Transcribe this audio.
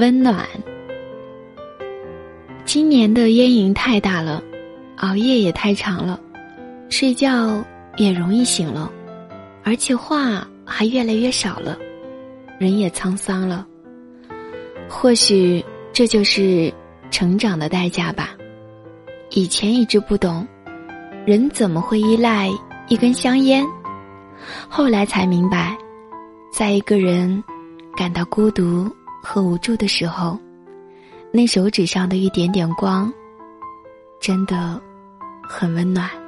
温暖。今年的烟瘾太大了，熬夜也太长了，睡觉也容易醒了，而且话还越来越少了，人也沧桑了。或许这就是成长的代价吧。以前一直不懂，人怎么会依赖一根香烟？后来才明白，在一个人感到孤独和无助的时候，那手指上的一点点光，真的很温暖。